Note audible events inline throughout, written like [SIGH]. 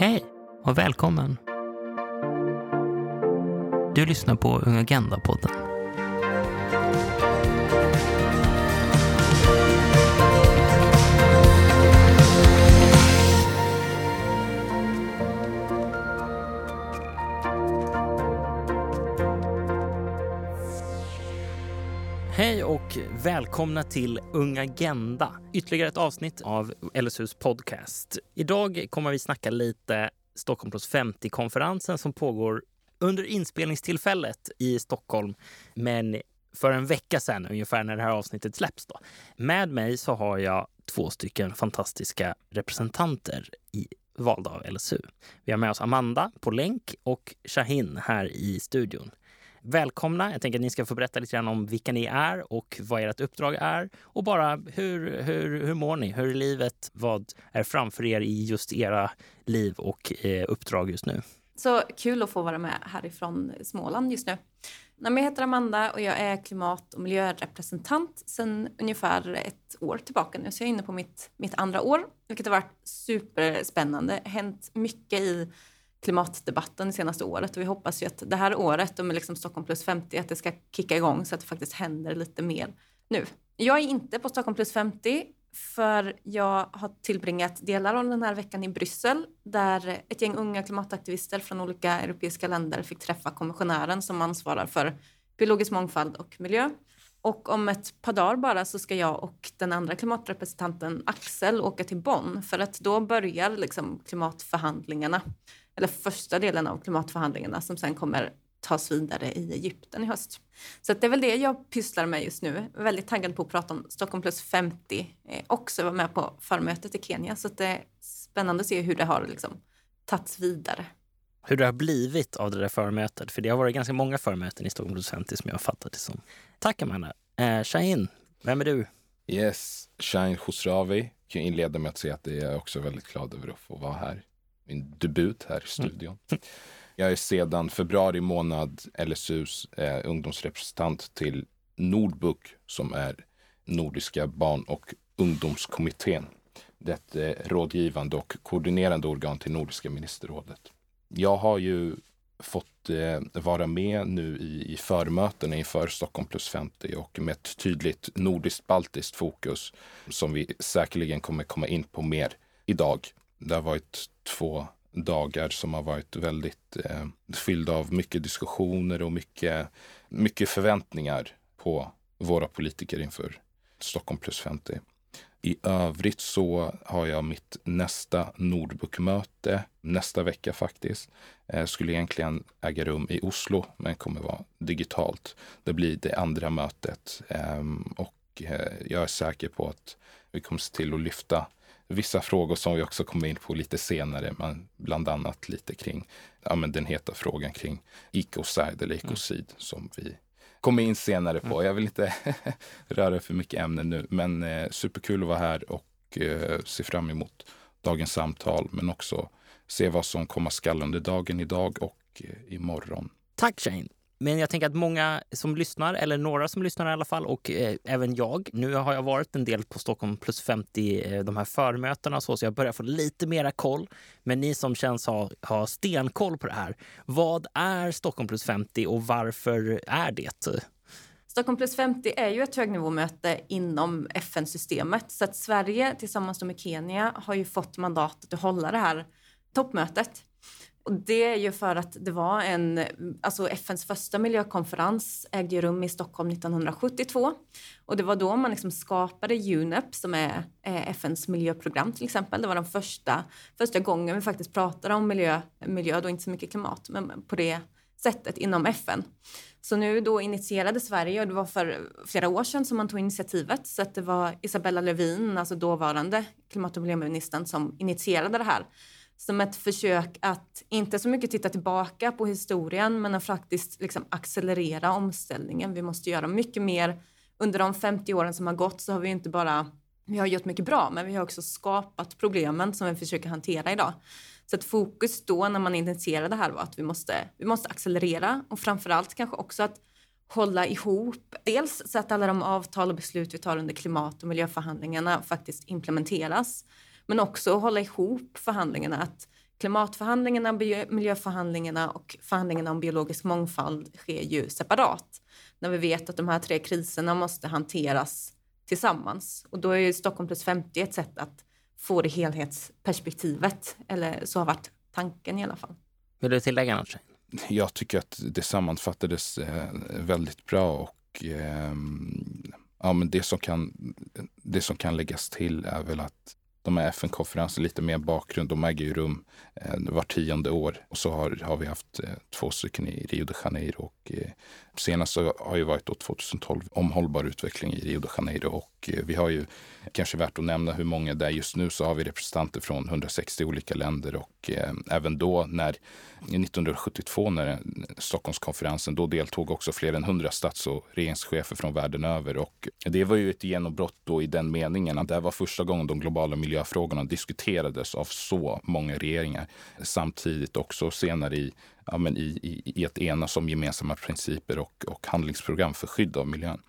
Hej och välkommen! Du lyssnar på Ung Agenda-podden. Och välkomna till Ung Agenda. Ytterligare ett avsnitt av LSUs podcast. Idag kommer vi snacka lite Stockholm plus 50-konferensen som pågår under inspelningstillfället i Stockholm, men för en vecka sedan ungefär när det här avsnittet släpps. Då. Med mig så har jag två stycken fantastiska representanter i valda av LSU. Vi har med oss Amanda på länk och Shahin här i studion. Välkomna! Jag tänker att ni ska få berätta lite grann om vilka ni är och vad ert uppdrag är och bara hur, hur, hur mår ni? Hur är livet? Vad är framför er i just era liv och eh, uppdrag just nu? Så kul att få vara med härifrån Småland just nu. Jag heter Amanda och jag är klimat och miljörepresentant sedan ungefär ett år tillbaka nu. Så jag är inne på mitt, mitt andra år, vilket har varit superspännande. Hänt mycket i klimatdebatten det senaste året och vi hoppas ju att det här året och med liksom Stockholm plus 50 att det ska kicka igång så att det faktiskt händer lite mer nu. Jag är inte på Stockholm plus 50 för jag har tillbringat delar av den här veckan i Bryssel där ett gäng unga klimataktivister från olika europeiska länder fick träffa kommissionären som ansvarar för biologisk mångfald och miljö. Och om ett par dagar bara så ska jag och den andra klimatrepresentanten Axel åka till Bonn för att då börjar liksom klimatförhandlingarna eller första delen av klimatförhandlingarna som sen kommer tas vidare i Egypten i höst. Så det är väl det jag pysslar med just nu. Väldigt taggad på att prata om Stockholm plus 50. Eh, också vara med på förmötet i Kenya. Så det är spännande att se hur det har liksom tagits vidare. Hur det har blivit av det där förmötet. För det har varit ganska många förmöten i Stockholm plus 50 som jag har fattat det som. Tack Amanda. Eh, Shahin, vem är du? Yes, Shahin Khosravi. Kan inleda med att säga att det är också väldigt glad över att få vara här min debut här i studion. Mm. Jag är sedan februari månad LSUs eh, ungdomsrepresentant till Nordbuk som är Nordiska barn och ungdomskommittén. Det är ett eh, rådgivande och koordinerande organ till Nordiska ministerrådet. Jag har ju fått eh, vara med nu i, i förmötena inför Stockholm plus 50 och med ett tydligt nordiskt-baltiskt fokus som vi säkerligen kommer komma in på mer idag. Det har varit två dagar som har varit väldigt eh, fyllda av mycket diskussioner och mycket, mycket förväntningar på våra politiker inför Stockholm plus 50. I övrigt så har jag mitt nästa Nordbokmöte nästa vecka faktiskt. Eh, skulle egentligen äga rum i Oslo men kommer vara digitalt. Det blir det andra mötet eh, och eh, jag är säker på att vi kommer se till att lyfta vissa frågor som vi också kommer in på lite senare, men bland annat lite kring ja, men den heta frågan kring ecocide eller ecocid mm. som vi kommer in senare på. Mm. Jag vill inte [LAUGHS] röra för mycket ämnen nu, men eh, superkul att vara här och eh, se fram emot dagens samtal, men också se vad som komma skall under dagen idag och eh, imorgon. Tack Shane! Men jag tänker att många som lyssnar, eller några som lyssnar i alla fall, och eh, även jag. Nu har jag varit en del på Stockholm plus 50, eh, de här förmötena så, så jag börjar få lite mera koll. Men ni som känns ha, ha stenkoll på det här. Vad är Stockholm plus 50 och varför är det? Stockholm plus 50 är ju ett högnivåmöte inom FN-systemet. Så att Sverige tillsammans med Kenya har ju fått mandatet att hålla det här toppmötet. Och det är ju för att det var en, alltså FNs första miljökonferens ägde rum i Stockholm 1972. Och det var då man liksom skapade UNEP som är eh, FNs miljöprogram till exempel. Det var den första, första gången vi faktiskt pratade om miljö, miljö, då inte så mycket klimat, men på det sättet inom FN. Så nu då initierade Sverige, och det var för flera år sedan som man tog initiativet, så att det var Isabella Lövin, alltså dåvarande klimat och miljöministern, som initierade det här som ett försök att inte så mycket titta tillbaka på historien men att faktiskt liksom accelerera omställningen. Vi måste göra mycket mer. Under de 50 åren som har gått så har vi inte bara vi har gjort mycket bra, men vi har också skapat problemen som vi försöker hantera idag. Så att fokus då när man initierade det här var att vi måste, vi måste accelerera och framförallt kanske också att hålla ihop. Dels så att alla de avtal och beslut vi tar under klimat och miljöförhandlingarna faktiskt implementeras men också hålla ihop förhandlingarna. Att klimatförhandlingarna, miljöförhandlingarna och förhandlingarna om biologisk mångfald sker ju separat. När vi vet att de här tre kriserna måste hanteras tillsammans. Och då är ju Stockholm plus 50 ett sätt att få det helhetsperspektivet. Eller så har varit tanken i alla fall. Vill du tillägga något? Jag tycker att det sammanfattades eh, väldigt bra och eh, ja, men det, som kan, det som kan läggas till är väl att de här FN-konferenserna, lite mer bakgrund, de äger ju rum eh, var tionde år. Och så har, har vi haft eh, två stycken i Rio de Janeiro. Och, eh, senast har ju varit 2012 om hållbar utveckling i Rio de Janeiro. Och eh, vi har ju, kanske värt att nämna hur många det är just nu, så har vi representanter från 160 olika länder. Och eh, även då när 1972 när eh, Stockholmskonferensen, då deltog också fler än 100 stats och regeringschefer från världen över. Och det var ju ett genombrott då i den meningen att det var första gången de globala miljöfrågorna diskuterades av så många regeringar. Samtidigt också senare i ja, men i, i, i att enas om gemensamma principer och, och handlingsprogram för skydd av miljön.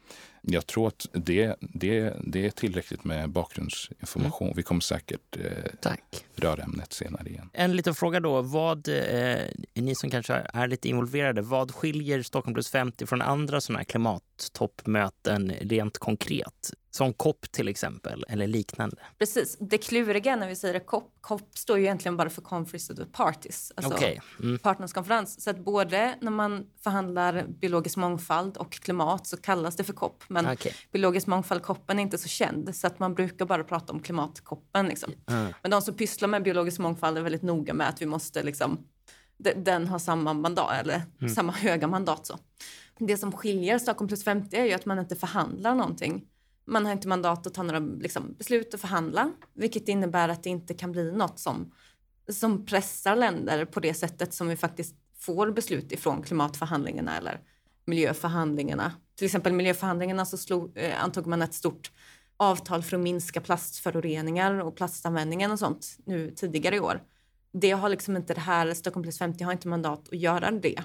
Jag tror att det, det, det är tillräckligt med bakgrundsinformation. Mm. Vi kommer säkert eh, Tack. röra ämnet senare igen. En liten fråga då. Vad, eh, ni som kanske är lite involverade, vad skiljer Stockholm plus 50 från andra sådana här klimattoppmöten rent konkret? Som COP till exempel, eller liknande. Precis. Det kluriga när vi säger COP, COP står ju egentligen bara för Conference of the Parties, alltså okay. mm. partnerskonferens. Så att både när man förhandlar biologisk mångfald och klimat så kallas det för COP. Men okay. biologisk mångfald-koppen är inte så känd så att man brukar bara prata om klimatkoppen. Liksom. Mm. Men de som pysslar med biologisk mångfald är väldigt noga med att vi måste liksom, den har samma mandat, eller mm. samma höga mandat. Så. Det som skiljer Stockholm plus 50 är ju att man inte förhandlar någonting man har inte mandat att ta några liksom, beslut och förhandla, vilket innebär att det inte kan bli något som, som pressar länder på det sättet som vi faktiskt får beslut ifrån klimatförhandlingarna eller miljöförhandlingarna. Till exempel miljöförhandlingarna så slog, eh, antog man ett stort avtal för att minska plastföroreningar och plastanvändningen och sånt nu tidigare i år. Det har liksom inte det här, Stockholm plus 50 har inte mandat att göra det.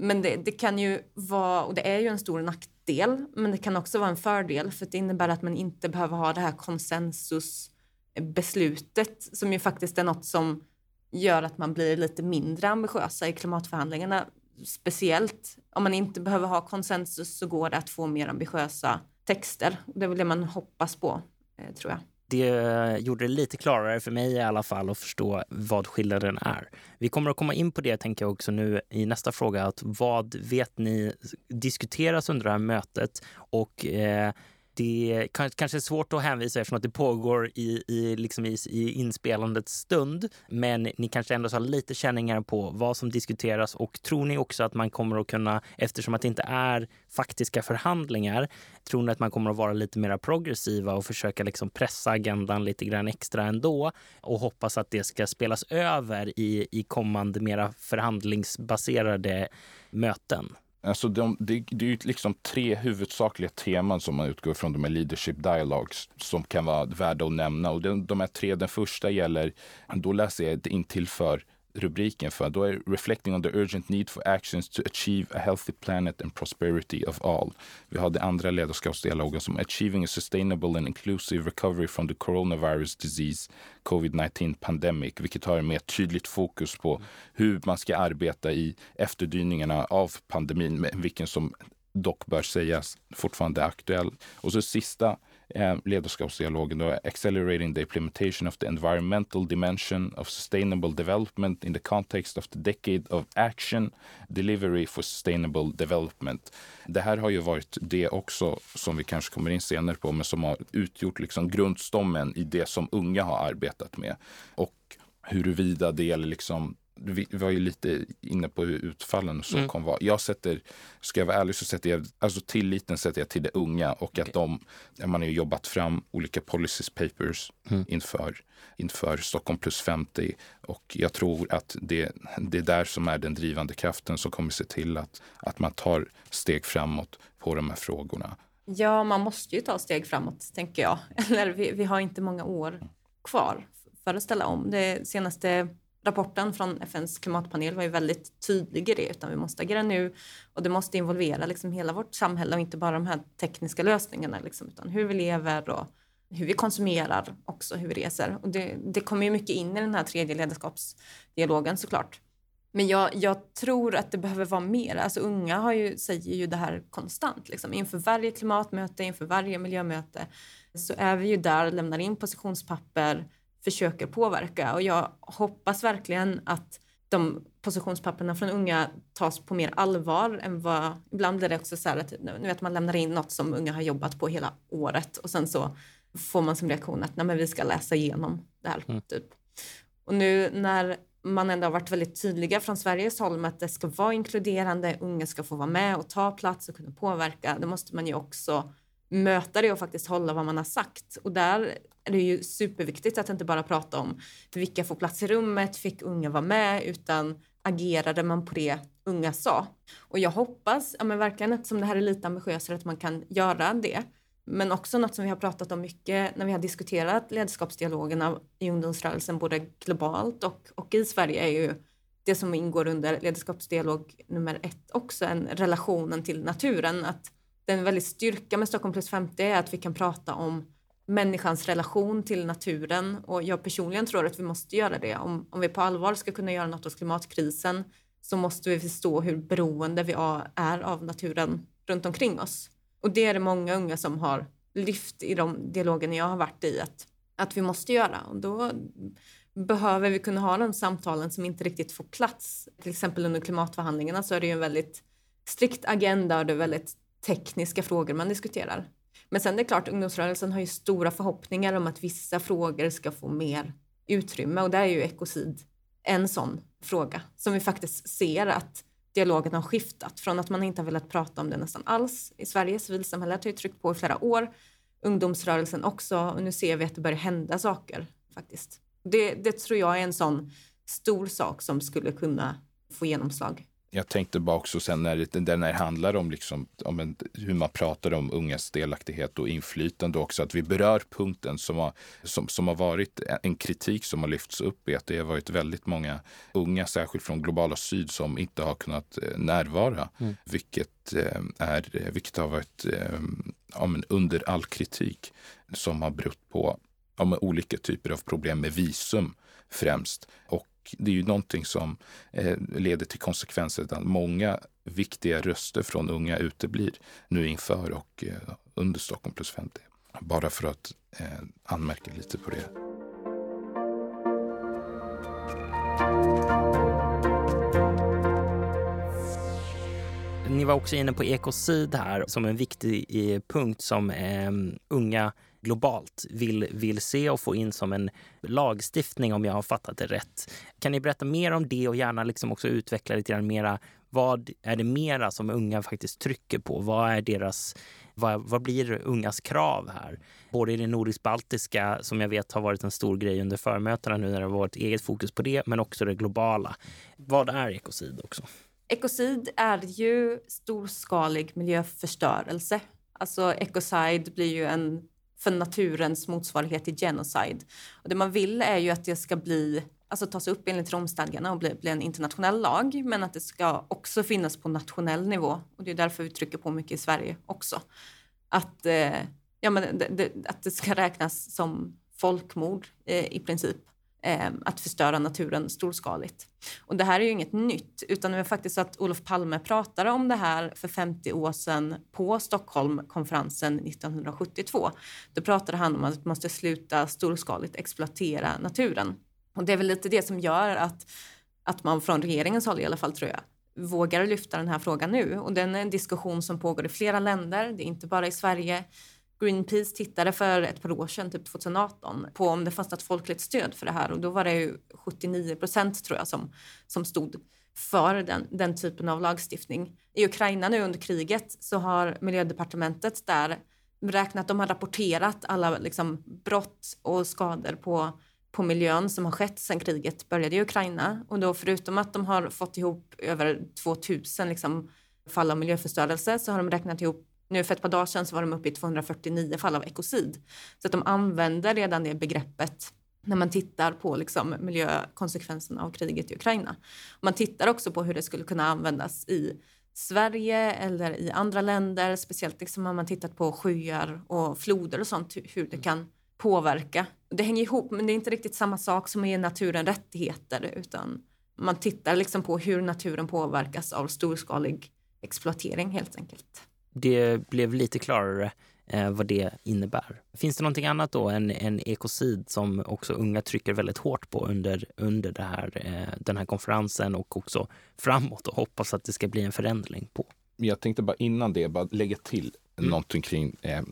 Men det, det, kan ju vara, och det är ju en stor nackdel, men det kan också vara en fördel för det innebär att man inte behöver ha det här konsensusbeslutet som ju faktiskt är något som gör att man blir lite mindre ambitiösa i klimatförhandlingarna. Speciellt om man inte behöver ha konsensus så går det att få mer ambitiösa texter. Det är väl det man hoppas på, eh, tror jag det gjorde det lite klarare för mig i alla fall att förstå vad skillnaden är. Vi kommer att komma in på det tänker jag också nu i nästa fråga. Att vad vet ni diskuteras under det här mötet och eh, det kanske är svårt att hänvisa eftersom att det pågår i, i, liksom i, i inspelandets stund. Men ni kanske ändå har lite känningar på vad som diskuteras och tror ni också att man kommer att kunna, eftersom att det inte är faktiska förhandlingar, tror ni att man kommer att vara lite mer progressiva och försöka liksom pressa agendan lite grann extra ändå och hoppas att det ska spelas över i, i kommande mera förhandlingsbaserade möten? Alltså de, det, det är ju liksom tre huvudsakliga teman som man utgår från de här leadership dialogues som kan vara värda att nämna. Och de, de här tre, den första gäller, då läser jag in till för rubriken för. Då är Reflecting on the urgent need for actions to achieve a healthy planet and prosperity of all. Vi har den andra ledarskapsdialogen som Achieving a sustainable and inclusive recovery from the coronavirus disease covid-19 pandemic, vilket har mer tydligt fokus på hur man ska arbeta i efterdyningarna av pandemin, vilken som dock bör sägas fortfarande är aktuell. Och så sista eh, ledarskapsdialogen då, accelerating the implementation of the environmental dimension of sustainable development in the context of the decade of action, delivery for sustainable development. Det här har ju varit det också som vi kanske kommer in senare på, men som har utgjort liksom grundstommen i det som unga har arbetat med. Och huruvida det gäller liksom vi var ju lite inne på hur utfallen så mm. kommer vara. Jag sätter, ska jag vara ärlig så sätter jag, alltså tilliten sätter jag till det unga och okay. att de, man har jobbat fram olika policies papers mm. inför, inför Stockholm plus 50 och jag tror att det, det är där som är den drivande kraften som kommer se till att, att man tar steg framåt på de här frågorna. Ja, man måste ju ta steg framåt, tänker jag. [LAUGHS] Eller vi, vi har inte många år kvar för att ställa om. Det senaste rapporten från FNs klimatpanel var ju väldigt tydlig i det, utan vi måste agera nu och det måste involvera liksom hela vårt samhälle och inte bara de här tekniska lösningarna, liksom, utan hur vi lever och hur vi konsumerar också, hur vi reser. Och det, det kommer ju mycket in i den här tredje ledarskapsdialogen såklart. Men jag, jag, tror att det behöver vara mer. Alltså unga har ju, säger ju det här konstant. Liksom. Inför varje klimatmöte, inför varje miljömöte så är vi ju där, lämnar in positionspapper, försöker påverka. Och jag hoppas verkligen att de positionspapperna från unga tas på mer allvar än vad... Ibland blir det också så här att nu vet man lämnar in något som unga har jobbat på hela året och sen så får man som reaktion att Nej, men vi ska läsa igenom det här. Mm. Typ. Och nu när man ändå har varit väldigt tydliga från Sveriges håll med att det ska vara inkluderande, unga ska få vara med och ta plats och kunna påverka, då måste man ju också möta det och faktiskt hålla vad man har sagt. Och där är det ju superviktigt att inte bara prata om vilka får plats i rummet, fick unga vara med, utan agerade man på det unga sa. Och jag hoppas, ja men verkligen eftersom det här är lite ambitiösare, att man kan göra det. Men också något som vi har pratat om mycket när vi har diskuterat ledarskapsdialogerna i ungdomsrörelsen, både globalt och, och i Sverige, är ju det som ingår under ledarskapsdialog nummer ett också, en relationen till naturen. Att den väldigt styrka med Stockholm plus 50 är att vi kan prata om människans relation till naturen och jag personligen tror att vi måste göra det. Om, om vi på allvar ska kunna göra något åt klimatkrisen så måste vi förstå hur beroende vi är av naturen runt omkring oss. Och det är det många unga som har lyft i de dialogerna jag har varit i att, att vi måste göra. Och då behöver vi kunna ha de samtalen som inte riktigt får plats. Till exempel under klimatförhandlingarna så är det ju en väldigt strikt agenda och det är väldigt tekniska frågor man diskuterar. Men sen är det klart, ungdomsrörelsen har ju stora förhoppningar om att vissa frågor ska få mer utrymme och där är ju ekocid en sån fråga som vi faktiskt ser att dialogen har skiftat från att man inte har velat prata om det nästan alls i Sverige. Civilsamhället har ju tryckt på i flera år. Ungdomsrörelsen också och nu ser vi att det börjar hända saker faktiskt. Det, det tror jag är en sån stor sak som skulle kunna få genomslag jag tänkte bara också sen när det, när det handlar om, liksom, om en, hur man pratar om ungas delaktighet och inflytande också, att vi berör punkten som har, som, som har varit en kritik som har lyfts upp i att det har varit väldigt många unga, särskilt från globala syd, som inte har kunnat eh, närvara. Mm. Vilket, eh, är, vilket har varit ja, under all kritik som har berott på ja, olika typer av problem med visum främst. Och det är ju någonting som eh, leder till konsekvenser att många viktiga röster från unga uteblir nu inför och eh, under Stockholm plus 50. Bara för att eh, anmärka lite på det. Ni var också inne på ekocid här som en viktig punkt som eh, unga globalt vill, vill se och få in som en lagstiftning om jag har fattat det rätt. Kan ni berätta mer om det och gärna liksom också utveckla lite grann mera. Vad är det mera som unga faktiskt trycker på? Vad är deras vad, vad, blir ungas krav här? Både i det nordisk-baltiska, som jag vet har varit en stor grej under förmötena nu när det har varit eget fokus på det, men också det globala. Vad är ekocid också? Ekocid är ju storskalig miljöförstörelse. Alltså ekocide blir ju en för naturens motsvarighet till genocide. Och det man vill är ju att det ska bli, alltså tas upp enligt Romstadgarna och bli, bli en internationell lag, men att det ska också finnas på nationell nivå. Och det är därför vi trycker på mycket i Sverige också. Att, eh, ja, men det, det, att det ska räknas som folkmord eh, i princip Ehm, att förstöra naturen storskaligt. Och det här är ju inget nytt, utan det är faktiskt så att Olof Palme pratade om det här för 50 år sedan på Stockholmkonferensen 1972. Då pratade han om att man måste sluta storskaligt exploatera naturen. Och det är väl lite det som gör att, att man från regeringens håll i alla fall tror jag vågar lyfta den här frågan nu. Och den är en diskussion som pågår i flera länder. Det är inte bara i Sverige. Greenpeace tittade för ett par år sedan, typ 2018, på om det fanns något folkligt stöd för det här och då var det ju 79 procent tror jag som, som stod för den, den typen av lagstiftning. I Ukraina nu under kriget så har miljödepartementet där räknat, de har rapporterat alla liksom, brott och skador på, på miljön som har skett sedan kriget började i Ukraina. Och då förutom att de har fått ihop över 2000 liksom, fall av miljöförstörelse så har de räknat ihop nu för ett par dagar sedan så var de uppe i 249 fall av ekocid. Så att de använder redan det begreppet när man tittar på liksom miljökonsekvenserna av kriget i Ukraina. Man tittar också på hur det skulle kunna användas i Sverige eller i andra länder, speciellt liksom har man tittat på sjöar och floder och sånt, hur det kan påverka. Det hänger ihop, men det är inte riktigt samma sak som att ge naturen rättigheter utan man tittar liksom på hur naturen påverkas av storskalig exploatering helt enkelt. Det blev lite klarare eh, vad det innebär. Finns det någonting annat då än, än ekocid som också unga trycker väldigt hårt på under, under det här, eh, den här konferensen och också framåt och hoppas att det ska bli en förändring på? Jag tänkte bara innan det bara lägga till mm. någonting kring, eh,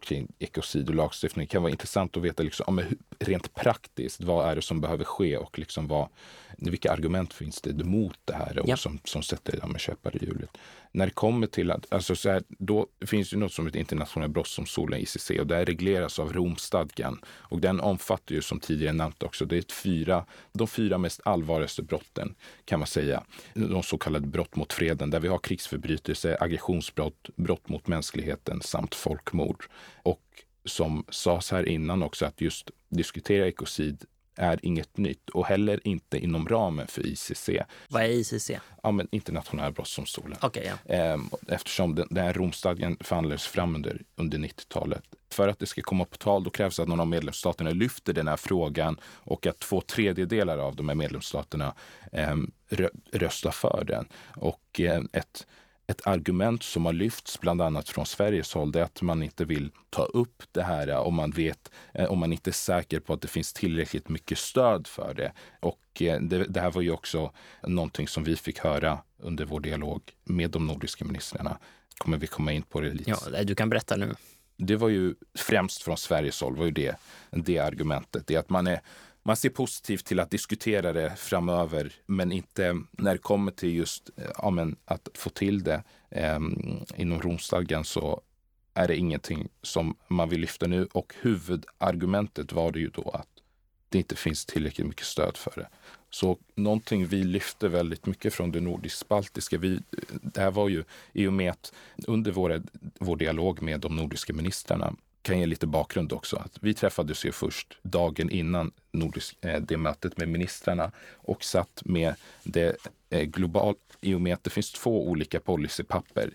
kring ekocid och lagstiftning. Det kan vara intressant att veta liksom, ja, rent praktiskt vad är det som behöver ske och liksom vad, vilka argument finns det emot det här och ja. som, som sätter ja, köpare i hjulet när det kommer till att, alltså så här, då finns det något som heter internationella brottsdomstolen, ICC, och det regleras av Romstadgan. Och den omfattar ju som tidigare nämnt också, det är fyra, de fyra mest allvarligaste brotten kan man säga. De så kallade brott mot freden, där vi har krigsförbrytelse, aggressionsbrott, brott mot mänskligheten samt folkmord. Och som sades här innan också, att just diskutera ekocid är inget nytt och heller inte inom ramen för ICC. Vad är ICC? Ja, men internationella brottsdomstolen. Okay, ja. Ehm, eftersom den, den här Romstadgan förhandlades fram under, under 90-talet. För att det ska komma på tal då krävs att någon av medlemsstaterna lyfter den här frågan och att två tredjedelar av de här medlemsstaterna eh, röstar för den. Och eh, ett ett argument som har lyfts bland annat från Sveriges håll, det är att man inte vill ta upp det här eh, om man vet, eh, om man inte är säker på att det finns tillräckligt mycket stöd för det. Och eh, det, det här var ju också någonting som vi fick höra under vår dialog med de nordiska ministrarna. Kommer vi komma in på det lite? Ja, du kan berätta nu. Det var ju främst från Sveriges håll, var ju det, det argumentet. Det att man är man ser positivt till att diskutera det framöver, men inte när det kommer till just eh, ja, men, att få till det eh, inom Romstadgan så är det ingenting som man vill lyfta nu. Och huvudargumentet var det ju då att det inte finns tillräckligt mycket stöd för det. Så någonting vi lyfte väldigt mycket från det nordisk-baltiska, det här var ju i och med att under vår, vår dialog med de nordiska ministrarna kan ge lite bakgrund också. Att vi träffades ju först dagen innan nordisk, eh, det mötet med ministrarna och satt med det eh, globalt, i och med att det finns två olika policypapper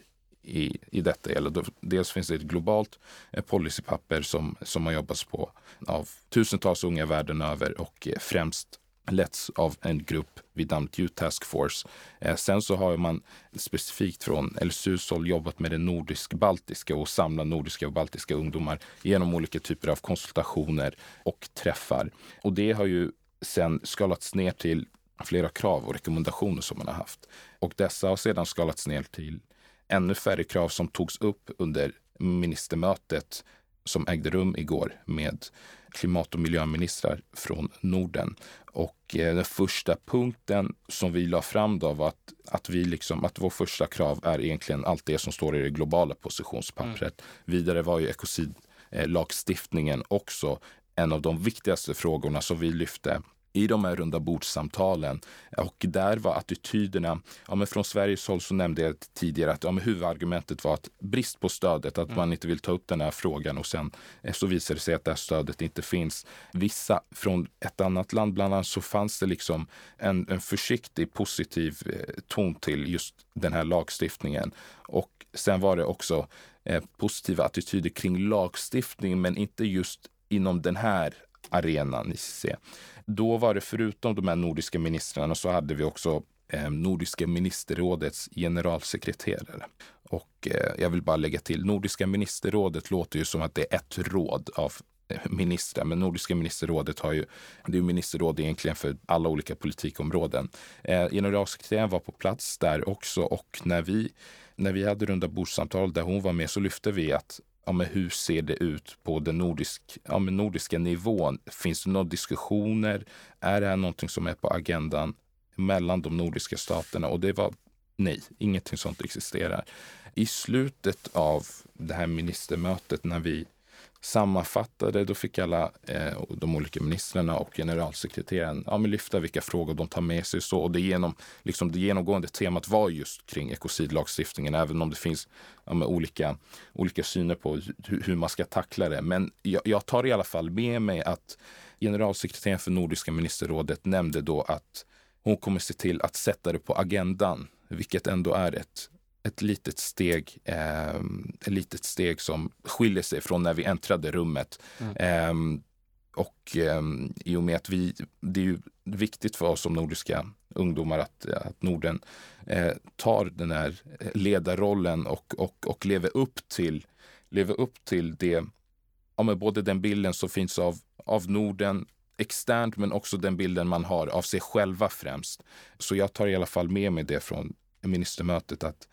i, i detta. Eller dels finns det ett globalt eh, policypapper som, som har jobbats på av tusentals unga världen över och eh, främst letts av en grupp vid namn Youth Task Force. Eh, sen så har man specifikt från LSUs håll jobbat med det nordisk-baltiska och samla nordiska och baltiska ungdomar genom olika typer av konsultationer och träffar. Och det har ju sen skalats ner till flera krav och rekommendationer som man har haft. Och dessa har sedan skalats ner till ännu färre krav som togs upp under ministermötet som ägde rum igår med klimat och miljöministrar från Norden. Och eh, den första punkten som vi la fram då var att, att, vi liksom, att vår första krav är egentligen allt det som står i det globala positionspappret. Mm. Vidare var ju ekocidlagstiftningen också en av de viktigaste frågorna som vi lyfte i de här runda bordssamtalen. Och där var attityderna, ja, men från Sveriges håll så nämnde jag tidigare att ja, men huvudargumentet var att brist på stödet, att mm. man inte vill ta upp den här frågan och sen eh, så visade det sig att det här stödet inte finns. Vissa från ett annat land bland annat så fanns det liksom en, en försiktig positiv eh, ton till just den här lagstiftningen. Och sen var det också eh, positiva attityder kring lagstiftning men inte just inom den här arenan ICC. Då var det förutom de här nordiska ministrarna så hade vi också eh, Nordiska ministerrådets generalsekreterare. Och eh, jag vill bara lägga till, Nordiska ministerrådet låter ju som att det är ett råd av eh, ministrar, men Nordiska ministerrådet har ju, det är ministerråd egentligen för alla olika politikområden. Eh, generalsekreteraren var på plats där också och när vi, när vi hade runda bordssamtal där hon var med så lyfte vi att ja, men hur ser det ut på den nordisk, ja, men nordiska nivån? Finns det några diskussioner? Är det här någonting som är på agendan mellan de nordiska staterna? Och det var nej, ingenting sånt existerar. I slutet av det här ministermötet när vi sammanfattade, då fick alla eh, de olika ministrarna och generalsekreteraren ja, men lyfta vilka frågor de tar med sig. Så, och det, genom, liksom det genomgående temat var just kring ekocidlagstiftningen, även om det finns ja, olika, olika syner på hur, hur, man ska tackla det. Men jag, jag tar i alla fall med mig att generalsekreteraren för Nordiska ministerrådet nämnde då att hon kommer se till att sätta det på agendan, vilket ändå är ett ett litet steg, eh, ett litet steg som skiljer sig från när vi äntrade rummet. Mm. Eh, och eh, i och med att vi, det är ju viktigt för oss som nordiska ungdomar att, att Norden eh, tar den här ledarrollen och, och, och lever upp till, lever upp till det, ja, men både den bilden som finns av, av Norden externt men också den bilden man har av sig själva främst. Så jag tar i alla fall med mig det från ministermötet att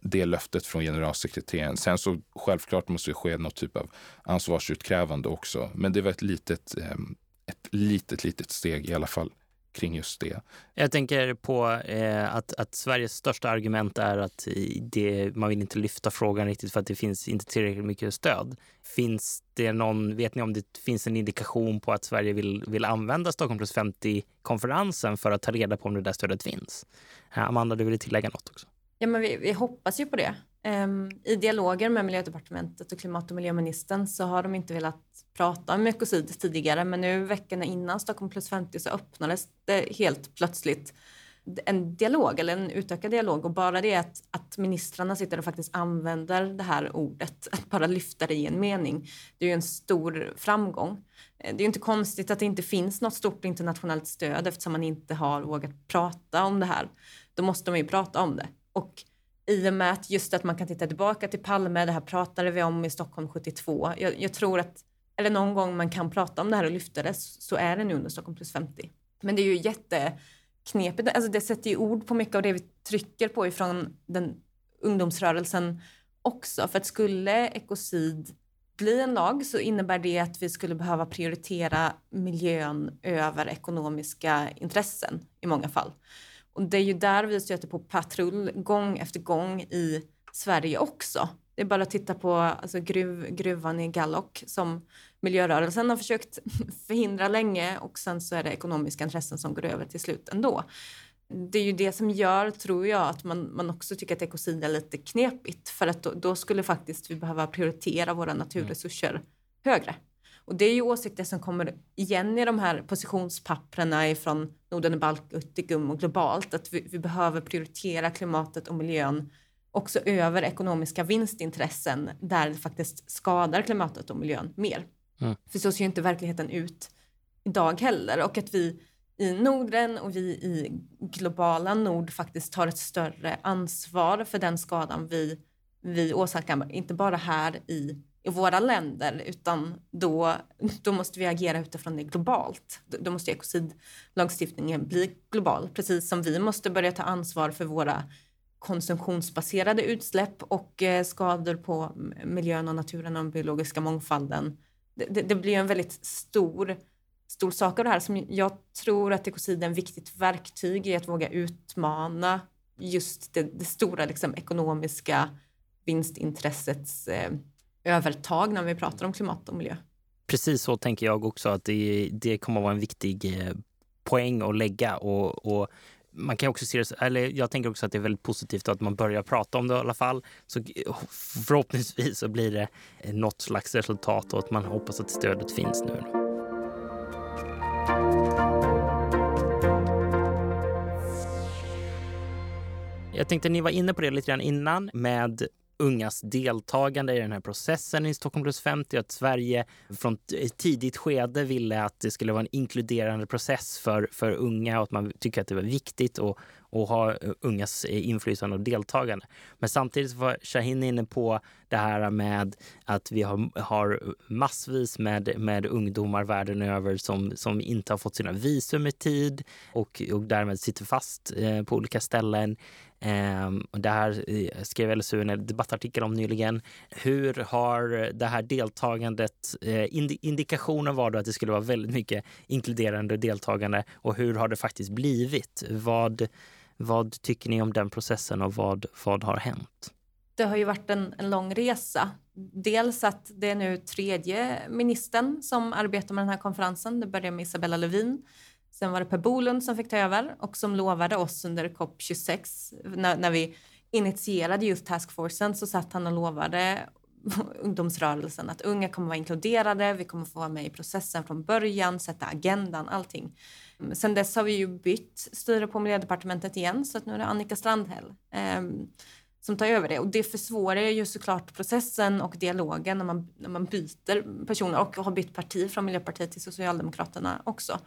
det löftet från generalsekreteraren. Sen så självklart måste det ske något typ av ansvarsutkrävande också. Men det var ett litet, ehm, ett litet, litet steg i alla fall kring just det. Jag tänker på eh, att, att Sveriges största argument är att det, man vill inte lyfta frågan riktigt för att det finns inte tillräckligt mycket stöd. Finns det någon, vet ni om det finns en indikation på att Sverige vill, vill använda Stockholm plus 50-konferensen för att ta reda på om det där stödet finns? Eh, Amanda, du ville tillägga något också? Ja, men vi, vi hoppas ju på det. Um, I dialoger med miljödepartementet och klimat och miljöministern så har de inte velat prata om ekocid tidigare men nu veckorna innan Stockholm plus 50 så öppnades det helt plötsligt en dialog eller en utökad dialog och bara det att, att ministrarna sitter och faktiskt använder det här ordet, [LAUGHS] att bara lyfta det i en mening, det är ju en stor framgång. Eh, det är ju inte konstigt att det inte finns något stort internationellt stöd eftersom man inte har vågat prata om det här. Då måste man ju prata om det. Och i och med att just att man kan titta tillbaka till Palme, det här pratade vi om i Stockholm 72. Jag, jag tror att, eller någon gång man kan prata om det här och lyfta det, så är det nu under Stockholm plus 50. Men det är ju jätteknepigt, alltså det sätter ju ord på mycket av det vi trycker på ifrån den ungdomsrörelsen också. För att skulle ekocid bli en lag så innebär det att vi skulle behöva prioritera miljön över ekonomiska intressen i många fall. Och det är ju där vi stöter på patrull gång efter gång i Sverige också. Det är bara att titta på alltså, gruv, gruvan i Gallok som miljörörelsen har försökt [LAUGHS] förhindra länge och sen så är det ekonomiska intressen som går över till slut ändå. Det är ju det som gör, tror jag, att man, man också tycker att ekocid är lite knepigt för att då, då skulle faktiskt vi behöva prioritera våra naturresurser mm. högre. Och det är ju åsikter som kommer igen i de här positionspapperna från Norden, Baltikum och globalt, att vi, vi, behöver prioritera klimatet och miljön också över ekonomiska vinstintressen där det faktiskt skadar klimatet och miljön mer. Mm. För så ser ju inte verkligheten ut idag heller och att vi i Norden och vi i globala nord faktiskt tar ett större ansvar för den skadan vi, vi åsamkar, inte bara här i i våra länder utan då, då måste vi agera utifrån det globalt. Då måste ekocidlagstiftningen bli global, precis som vi måste börja ta ansvar för våra konsumtionsbaserade utsläpp och eh, skador på miljön och naturen och den biologiska mångfalden. Det, det, det, blir en väldigt stor, stor sak av det här som jag tror att ekocid är ett viktigt verktyg i att våga utmana just det, det stora liksom, ekonomiska vinstintressets eh, övertag när vi pratar om klimat och miljö. Precis så tänker jag också att det, det kommer att vara en viktig eh, poäng att lägga och, och man kan också se det, eller jag tänker också att det är väldigt positivt att man börjar prata om det i alla fall. Så eh, förhoppningsvis så blir det eh, något slags resultat och att man hoppas att stödet finns nu. Jag tänkte ni var inne på det lite grann innan med ungas deltagande i den här processen i Stockholm plus 50 att Sverige från ett tidigt skede ville att det skulle vara en inkluderande process för, för unga och att man tycker att det var viktigt att, att ha eh, ungas eh, inflytande och deltagande. Men samtidigt var Shahin inne på det här med att vi har, har massvis med, med ungdomar världen över som, som inte har fått sina visum i tid och, och därmed sitter fast eh, på olika ställen. Ehm, och det här eh, skrev LSU en debattartikel om nyligen. Hur har det här deltagandet, eh, indikationen var då att det skulle vara väldigt mycket inkluderande deltagande och hur har det faktiskt blivit? Vad, vad tycker ni om den processen och vad, vad har hänt? Det har ju varit en, en lång resa. Dels att det är nu tredje ministern som arbetar med den här konferensen. Det började med Isabella Lövin Sen var det Per Bolund som fick ta över och som lovade oss under COP26, när, när vi initierade just taskforcen så satt han och lovade ungdomsrörelsen att unga kommer vara inkluderade, vi kommer få vara med i processen från början, sätta agendan, allting. Sen dess har vi ju bytt styre på miljödepartementet igen så att nu är det Annika Strandhäll. eh, som tar över det. Och det försvårar ju såklart processen och dialogen när man, när man byter personer och har bytt parti från Miljöpartiet till Socialdemokraterna också.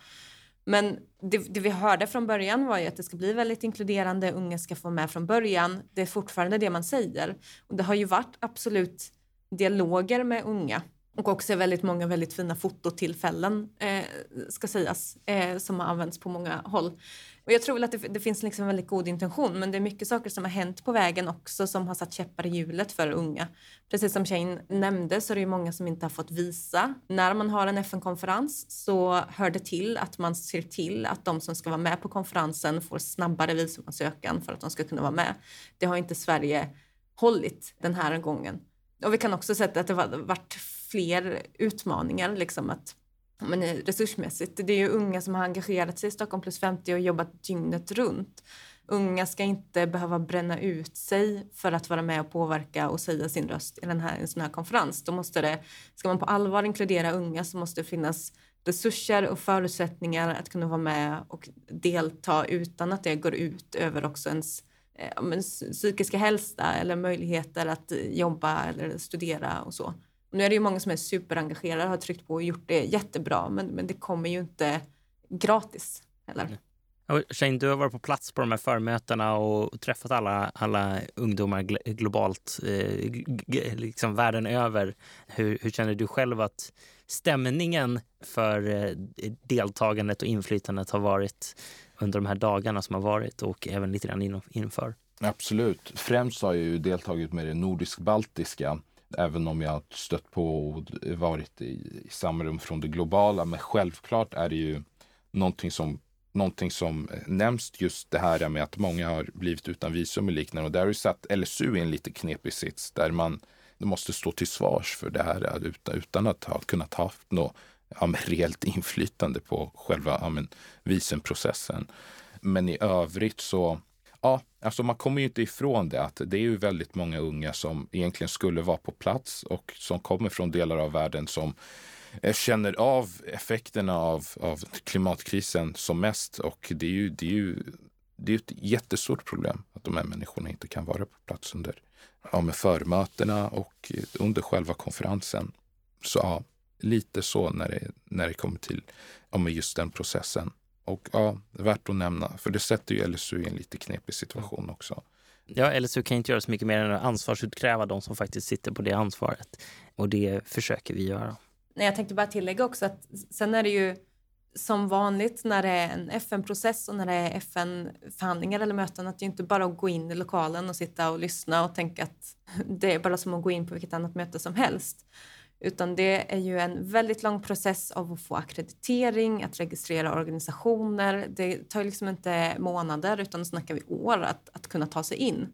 Men det, det, vi hörde från början var ju att det ska bli väldigt inkluderande, unga ska få med från början. Det är fortfarande det man säger. Och det har ju varit absolut dialoger med unga och också väldigt många väldigt fina fototillfällen, eh, ska sägas, eh, som har använts på många håll. Och jag tror väl att det, det, finns liksom en väldigt god intention, men det är mycket saker som har hänt på vägen också som har satt käppar i hjulet för unga. Precis som Shane nämnde så är det ju många som inte har fått visa. När man har en FN-konferens så hör det till att man ser till att de som ska vara med på konferensen får snabbare visumansökan för att de ska kunna vara med. Det har inte Sverige hållit den här gången. Och vi kan också se att det har varit fler utmaningar. Liksom att, men resursmässigt. Det är ju unga som har engagerat sig i Stockholm plus 50 och jobbat dygnet runt. Unga ska inte behöva bränna ut sig för att vara med och påverka och säga sin röst i den här, en sån här konferens. Då måste det, ska man på allvar inkludera unga så måste det finnas resurser och förutsättningar att kunna vara med och delta utan att det går ut över också ens eh, psykiska hälsa eller möjligheter att jobba eller studera och så. Nu är det ju många som är superengagerade och har tryckt på och gjort det jättebra, men, men det kommer ju inte gratis heller. Shane, du har varit på plats på de här förmötena och träffat alla, alla ungdomar globalt, eh, liksom världen över. Hur, hur, känner du själv att stämningen för eh, deltagandet och inflytandet har varit under de här dagarna som har varit och även lite grann inför? Absolut. Främst har jag ju deltagit med det nordisk-baltiska Även om jag stött på och varit i, i samma rum från det globala. Men självklart är det ju någonting som, någonting som eh, nämns just det här med att många har blivit utan visum och liknande. Och där har ju satt LSU i en lite knepig sits där man måste stå till svars för det här utan, utan att ha kunnat ha något ja, reellt inflytande på själva ja, men, visumprocessen. Men i övrigt så Ja, alltså man kommer ju inte ifrån det att det är ju väldigt många unga som egentligen skulle vara på plats och som kommer från delar av världen som eh, känner av effekterna av, av klimatkrisen som mest. Och det är ju, det är ju det är ett jättestort problem att de här människorna inte kan vara på plats under ja, med förmötena och under själva konferensen. Så ja, lite så när det, när det kommer till ja, just den processen. Och ja, värt att nämna, för det sätter ju LSU i en lite knepig situation också. Ja, LSU kan inte göra så mycket mer än att ansvarsutkräva de som faktiskt sitter på det ansvaret. Och det försöker vi göra. Nej, jag tänkte bara tillägga också att sen är det ju som vanligt när det är en FN-process och när det är FN-förhandlingar eller möten att det inte bara att gå in i lokalen och sitta och lyssna och tänka att [LAUGHS] det är bara som att gå in på vilket annat möte som helst. Utan det är ju en väldigt lång process av att få akkreditering, att registrera organisationer. Det tar liksom inte månader utan snackar vi år att, att kunna ta sig in.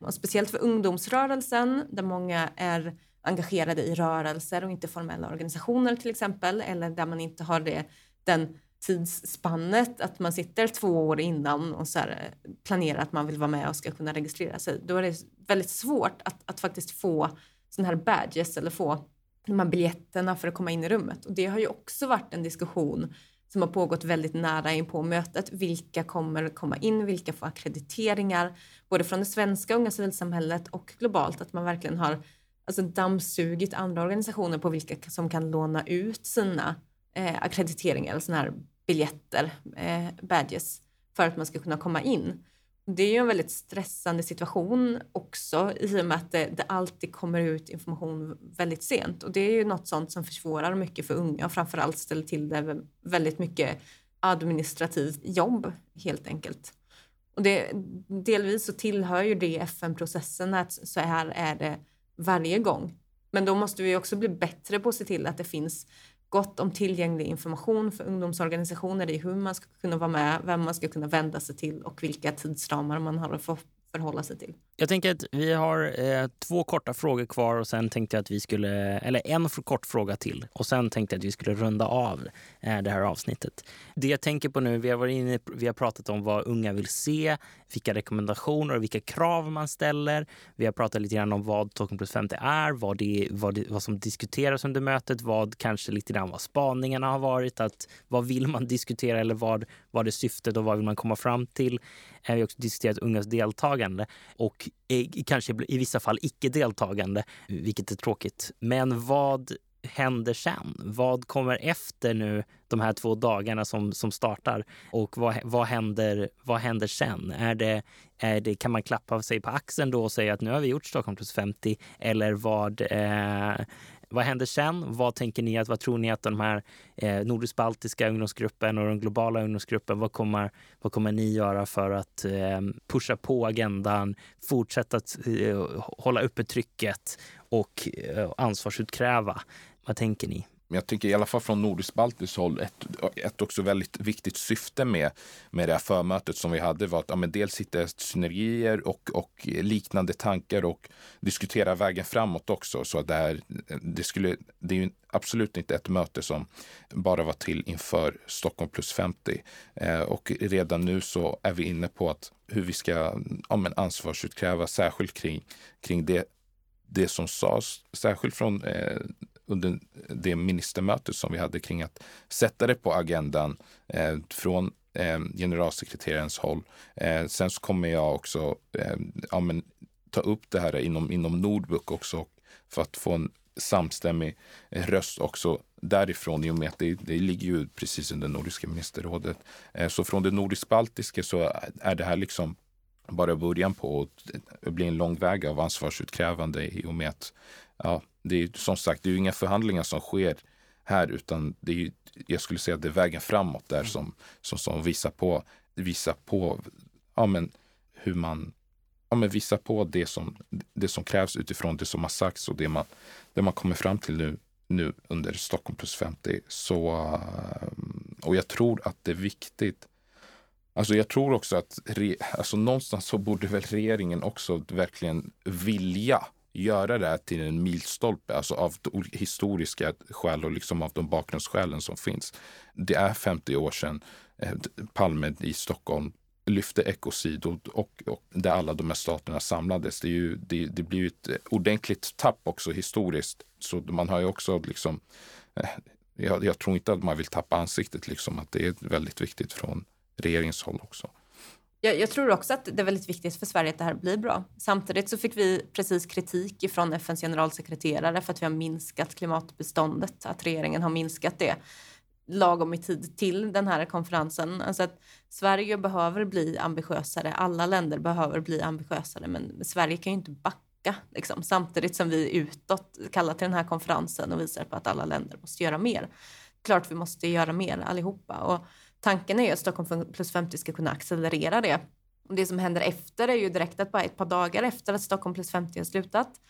Och speciellt för ungdomsrörelsen där många är engagerade i rörelser och inte formella organisationer till exempel eller där man inte har det, den tidsspannet att man sitter två år innan och så planerar att man vill vara med och ska kunna registrera sig. Då är det väldigt svårt att, att faktiskt få sådana här badges eller få de här biljetterna för att komma in i rummet. Och det har ju också varit en diskussion som har pågått väldigt nära in på mötet. Vilka kommer komma in? Vilka får akkrediteringar? Både från det svenska unga civilsamhället och globalt. Att man verkligen har alltså, dammsugit andra organisationer på vilka som kan låna ut sina eh, akkrediteringar eller sådana här biljetter, eh, badges, för att man ska kunna komma in det är ju en väldigt stressande situation också i och med att det, det, alltid kommer ut information väldigt sent. Och det är ju något sånt som försvårar mycket för unga och framförallt ställer till det väldigt mycket administrativt jobb helt enkelt. Och det, delvis så tillhör ju det FN-processen att så här är det varje gång. Men då måste vi också bli bättre på att se till att det finns gott om tillgänglig information för ungdomsorganisationer i hur man ska kunna vara med, vem man ska kunna vända sig till och vilka tidsramar man har att förhålla sig till. Jag tänker att vi har eh, två korta frågor kvar och sen tänkte jag att vi skulle, eller en kort fråga till och sen tänkte jag att vi skulle runda av eh, det här avsnittet. Det jag tänker på nu, vi har varit inne, vi har pratat om vad unga vill se, vilka rekommendationer och vilka krav man ställer. Vi har pratat lite grann om vad Token plus 50 är, vad, det, vad, det, vad som diskuteras under mötet, vad kanske lite grann vad spaningarna har varit, att vad vill man diskutera eller vad, vad är syftet och vad vill man komma fram till. Eh, vi har också diskuterat ungas deltagande deltagande och kanske i vissa fall icke deltagande, vilket är tråkigt. Men vad händer sen? Vad kommer efter nu de här två dagarna som, som startar? Och vad, vad, händer, vad händer sen? Är det, är det, kan man klappa sig på axeln då och säga att nu har vi gjort Stockholm plus 50? Eller vad, eh, vad händer sen? Vad tänker ni att, vad tror ni att de här eh, nordisk-baltiska ungdomsgruppen och den globala ungdomsgruppen, vad kommer, vad kommer ni göra för att eh, pusha på agendan, fortsätta att eh, hålla uppe trycket och eh, ansvarsutkräva? Vad tänker ni? Jag tycker i alla fall från nordisk-baltiskt håll, ett, ett också väldigt viktigt syfte med, med det här förmötet som vi hade var att ja, men dels hitta synergier och, och liknande tankar och diskutera vägen framåt också. Så det, här, det, skulle, det är ju absolut inte ett möte som bara var till inför Stockholm plus 50. Eh, och redan nu så är vi inne på att hur vi ska ja, men ansvarsutkräva särskilt kring, kring det det som sades, särskilt från eh, under det ministermötet som vi hade kring att sätta det på agendan eh, från eh, generalsekreterarens håll. Eh, sen så kommer jag också eh, ja, men, ta upp det här inom, inom Nordbook också för att få en samstämmig röst också därifrån i och med att det, det ligger ju precis under Nordiska ministerrådet. Eh, så från det nordisk-baltiska så är det här liksom bara början på att bli en lång väg av ansvarsutkrävande i och med att ja, det är som sagt, det är ju inga förhandlingar som sker här utan det är ju, jag skulle säga att det är vägen framåt där som, som, som visar på, visar på ja, men, hur man ja, men visar på det som, det som krävs utifrån det som har sagts och det man, det man kommer fram till nu, nu under Stockholm plus 50. Så, och jag tror att det är viktigt Alltså jag tror också att re, alltså någonstans så borde väl regeringen också verkligen vilja göra det här till en milstolpe, alltså av historiska skäl och liksom av de bakgrundsskälen som finns. Det är 50 år sedan eh, Palme i Stockholm lyfte ekocid och, och, och, där alla de här staterna samlades. Det, är ju, det, det blir ju ett ordentligt tapp också historiskt. Så man har ju också liksom, eh, jag, jag, tror inte att man vill tappa ansiktet, liksom, att det är väldigt viktigt från regeringens håll också. Jag, jag, tror också att det är väldigt viktigt för Sverige att det här blir bra. Samtidigt så fick vi precis kritik från FNs generalsekreterare för att vi har minskat klimatbeståndet, att regeringen har minskat det lagom i tid till den här konferensen. Alltså att Sverige behöver bli ambitiösare. Alla länder behöver bli ambitiösare, men Sverige kan ju inte backa liksom. samtidigt som vi utåt kallar till den här konferensen och visar på att alla länder måste göra mer. Klart vi måste göra mer allihopa. Och tanken är ju att Stockholm plus 50 ska kunna accelerera det. Och det som händer efter är ju direkt att bara ett par dagar efter att Stockholm plus 50 har slutat,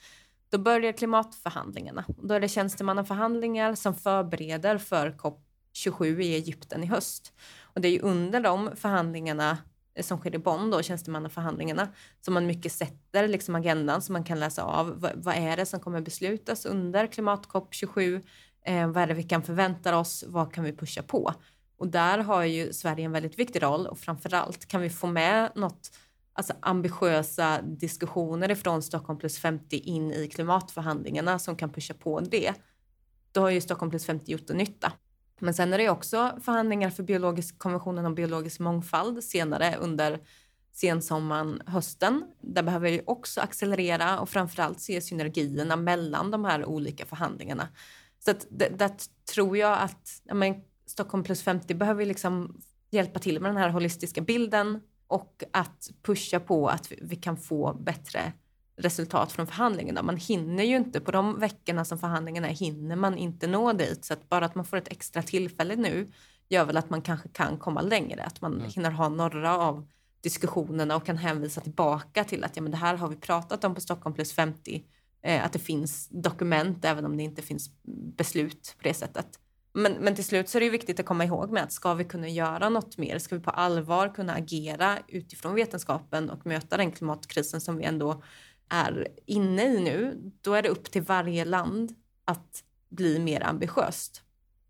då börjar klimatförhandlingarna. Då är det tjänstemannaförhandlingar som förbereder för COP 27 i Egypten i höst. Och det är ju under de förhandlingarna eh, som sker i Bonn, då, tjänstemannaförhandlingarna, som man mycket sätter liksom agendan som man kan läsa av. Vad, vad är det som kommer beslutas under klimat-COP 27? Eh, vad är det vi kan förvänta oss? Vad kan vi pusha på? Och där har ju Sverige en väldigt viktig roll och framförallt kan vi få med något alltså ambitiösa diskussioner ifrån Stockholm plus 50 in i klimatförhandlingarna som kan pusha på det. Då har ju Stockholm plus 50 gjort en nytta. Men sen är det också förhandlingar för biologisk, konventionen om biologisk mångfald senare under sensommaren, hösten. Där behöver vi också accelerera och framförallt se synergierna mellan de här olika förhandlingarna. Så att det, där tror jag att ja, men, Stockholm plus 50 behöver liksom hjälpa till med den här holistiska bilden och att pusha på att vi kan få bättre resultat från förhandlingarna. Man hinner ju inte, på de veckorna som förhandlingarna är, hinner man inte nå dit. Så att bara att man får ett extra tillfälle nu gör väl att man kanske kan komma längre. Att man mm. hinner ha några av diskussionerna och kan hänvisa tillbaka till att ja, men det här har vi pratat om på Stockholm plus 50. Eh, att det finns dokument även om det inte finns beslut på det sättet. Men, men till slut så är det viktigt att komma ihåg med att ska vi kunna göra något mer, ska vi på allvar kunna agera utifrån vetenskapen och möta den klimatkrisen som vi ändå är inne i nu, då är det upp till varje land att bli mer ambitiöst.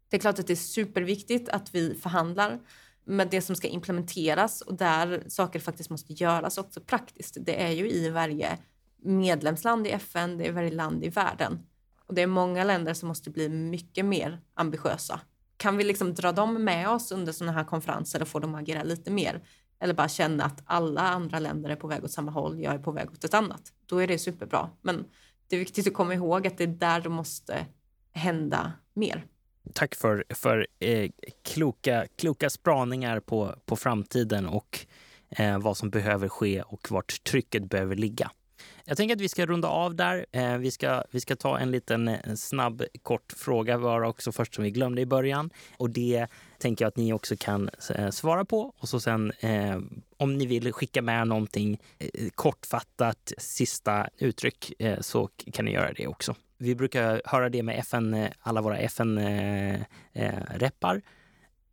Det är klart att det är superviktigt att vi förhandlar med det som ska implementeras och där saker faktiskt måste göras också praktiskt. Det är ju i varje medlemsland i FN, det är i varje land i världen. Och det är många länder som måste bli mycket mer ambitiösa. Kan vi liksom dra dem med oss under sådana här konferenser och få dem att agera lite mer? eller bara känna att alla andra länder är på väg åt samma håll, jag är på väg åt ett annat. Då är det superbra. Men det är viktigt att komma ihåg att det är där det måste hända mer. Tack för, för eh, kloka, kloka spaningar på, på framtiden och eh, vad som behöver ske och vart trycket behöver ligga. Jag tänker att vi ska runda av där. Eh, vi, ska, vi ska ta en liten eh, snabb, kort fråga var också först som vi glömde i början. Och det tänker jag att ni också kan eh, svara på. Och så sen eh, om ni vill skicka med någonting eh, kortfattat, sista uttryck, eh, så kan ni göra det också. Vi brukar höra det med FN, alla våra FN-reppar.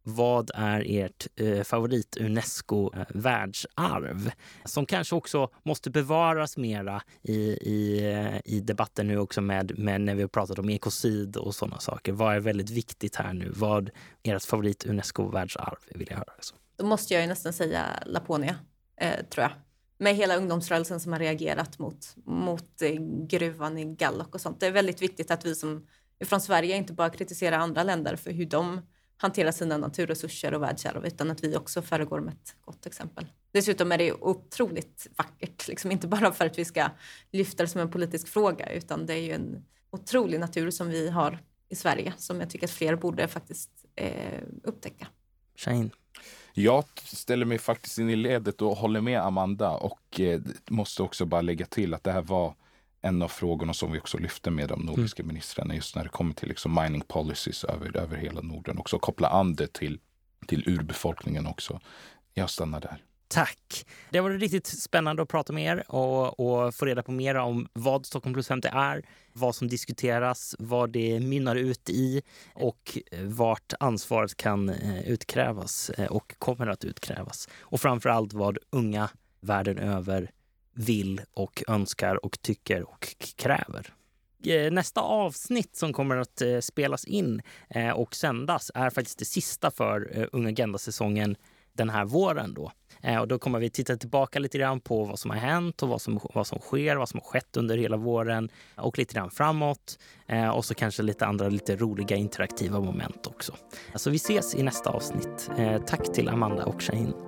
Vad är ert eh, favorit Unesco-världsarv? Eh, som kanske också måste bevaras mera i, i, eh, i debatten nu också med, med när vi har pratat om ekocid och sådana saker. Vad är väldigt viktigt här nu? Vad är ert favorit Unesco-världsarv? vill jag höra. Alltså. Då måste jag ju nästan säga Laponia, eh, tror jag. Med hela ungdomsrörelsen som har reagerat mot, mot eh, gruvan i Gallock och sånt. Det är väldigt viktigt att vi som från Sverige inte bara kritiserar andra länder för hur de hantera sina naturresurser och världsarv utan att vi också föregår med ett gott exempel. Dessutom är det otroligt vackert, liksom inte bara för att vi ska lyfta det som en politisk fråga utan det är ju en otrolig natur som vi har i Sverige som jag tycker att fler borde faktiskt eh, upptäcka. Shane. Jag ställer mig faktiskt in i ledet och håller med Amanda och eh, måste också bara lägga till att det här var en av frågorna som vi också lyfte med de nordiska mm. ministrarna just när det kommer till liksom mining policies över, över hela Norden. Också koppla an det till, till urbefolkningen också. Jag stannar där. Tack! Det varit riktigt spännande att prata med er och, och få reda på mer om vad Stockholm plus 50 är, vad som diskuteras, vad det mynnar ut i och vart ansvaret kan eh, utkrävas eh, och kommer att utkrävas. Och framför allt vad unga världen över vill och önskar och tycker och kräver. Eh, nästa avsnitt som kommer att eh, spelas in eh, och sändas är faktiskt det sista för Unga Agenda-säsongen den här våren. Då. Och då kommer vi titta tillbaka lite grann på vad som har hänt och vad som, vad som sker, vad som har skett under hela våren och lite grann framåt. Och så kanske lite andra lite roliga interaktiva moment också. Så vi ses i nästa avsnitt. Tack till Amanda och Shahin.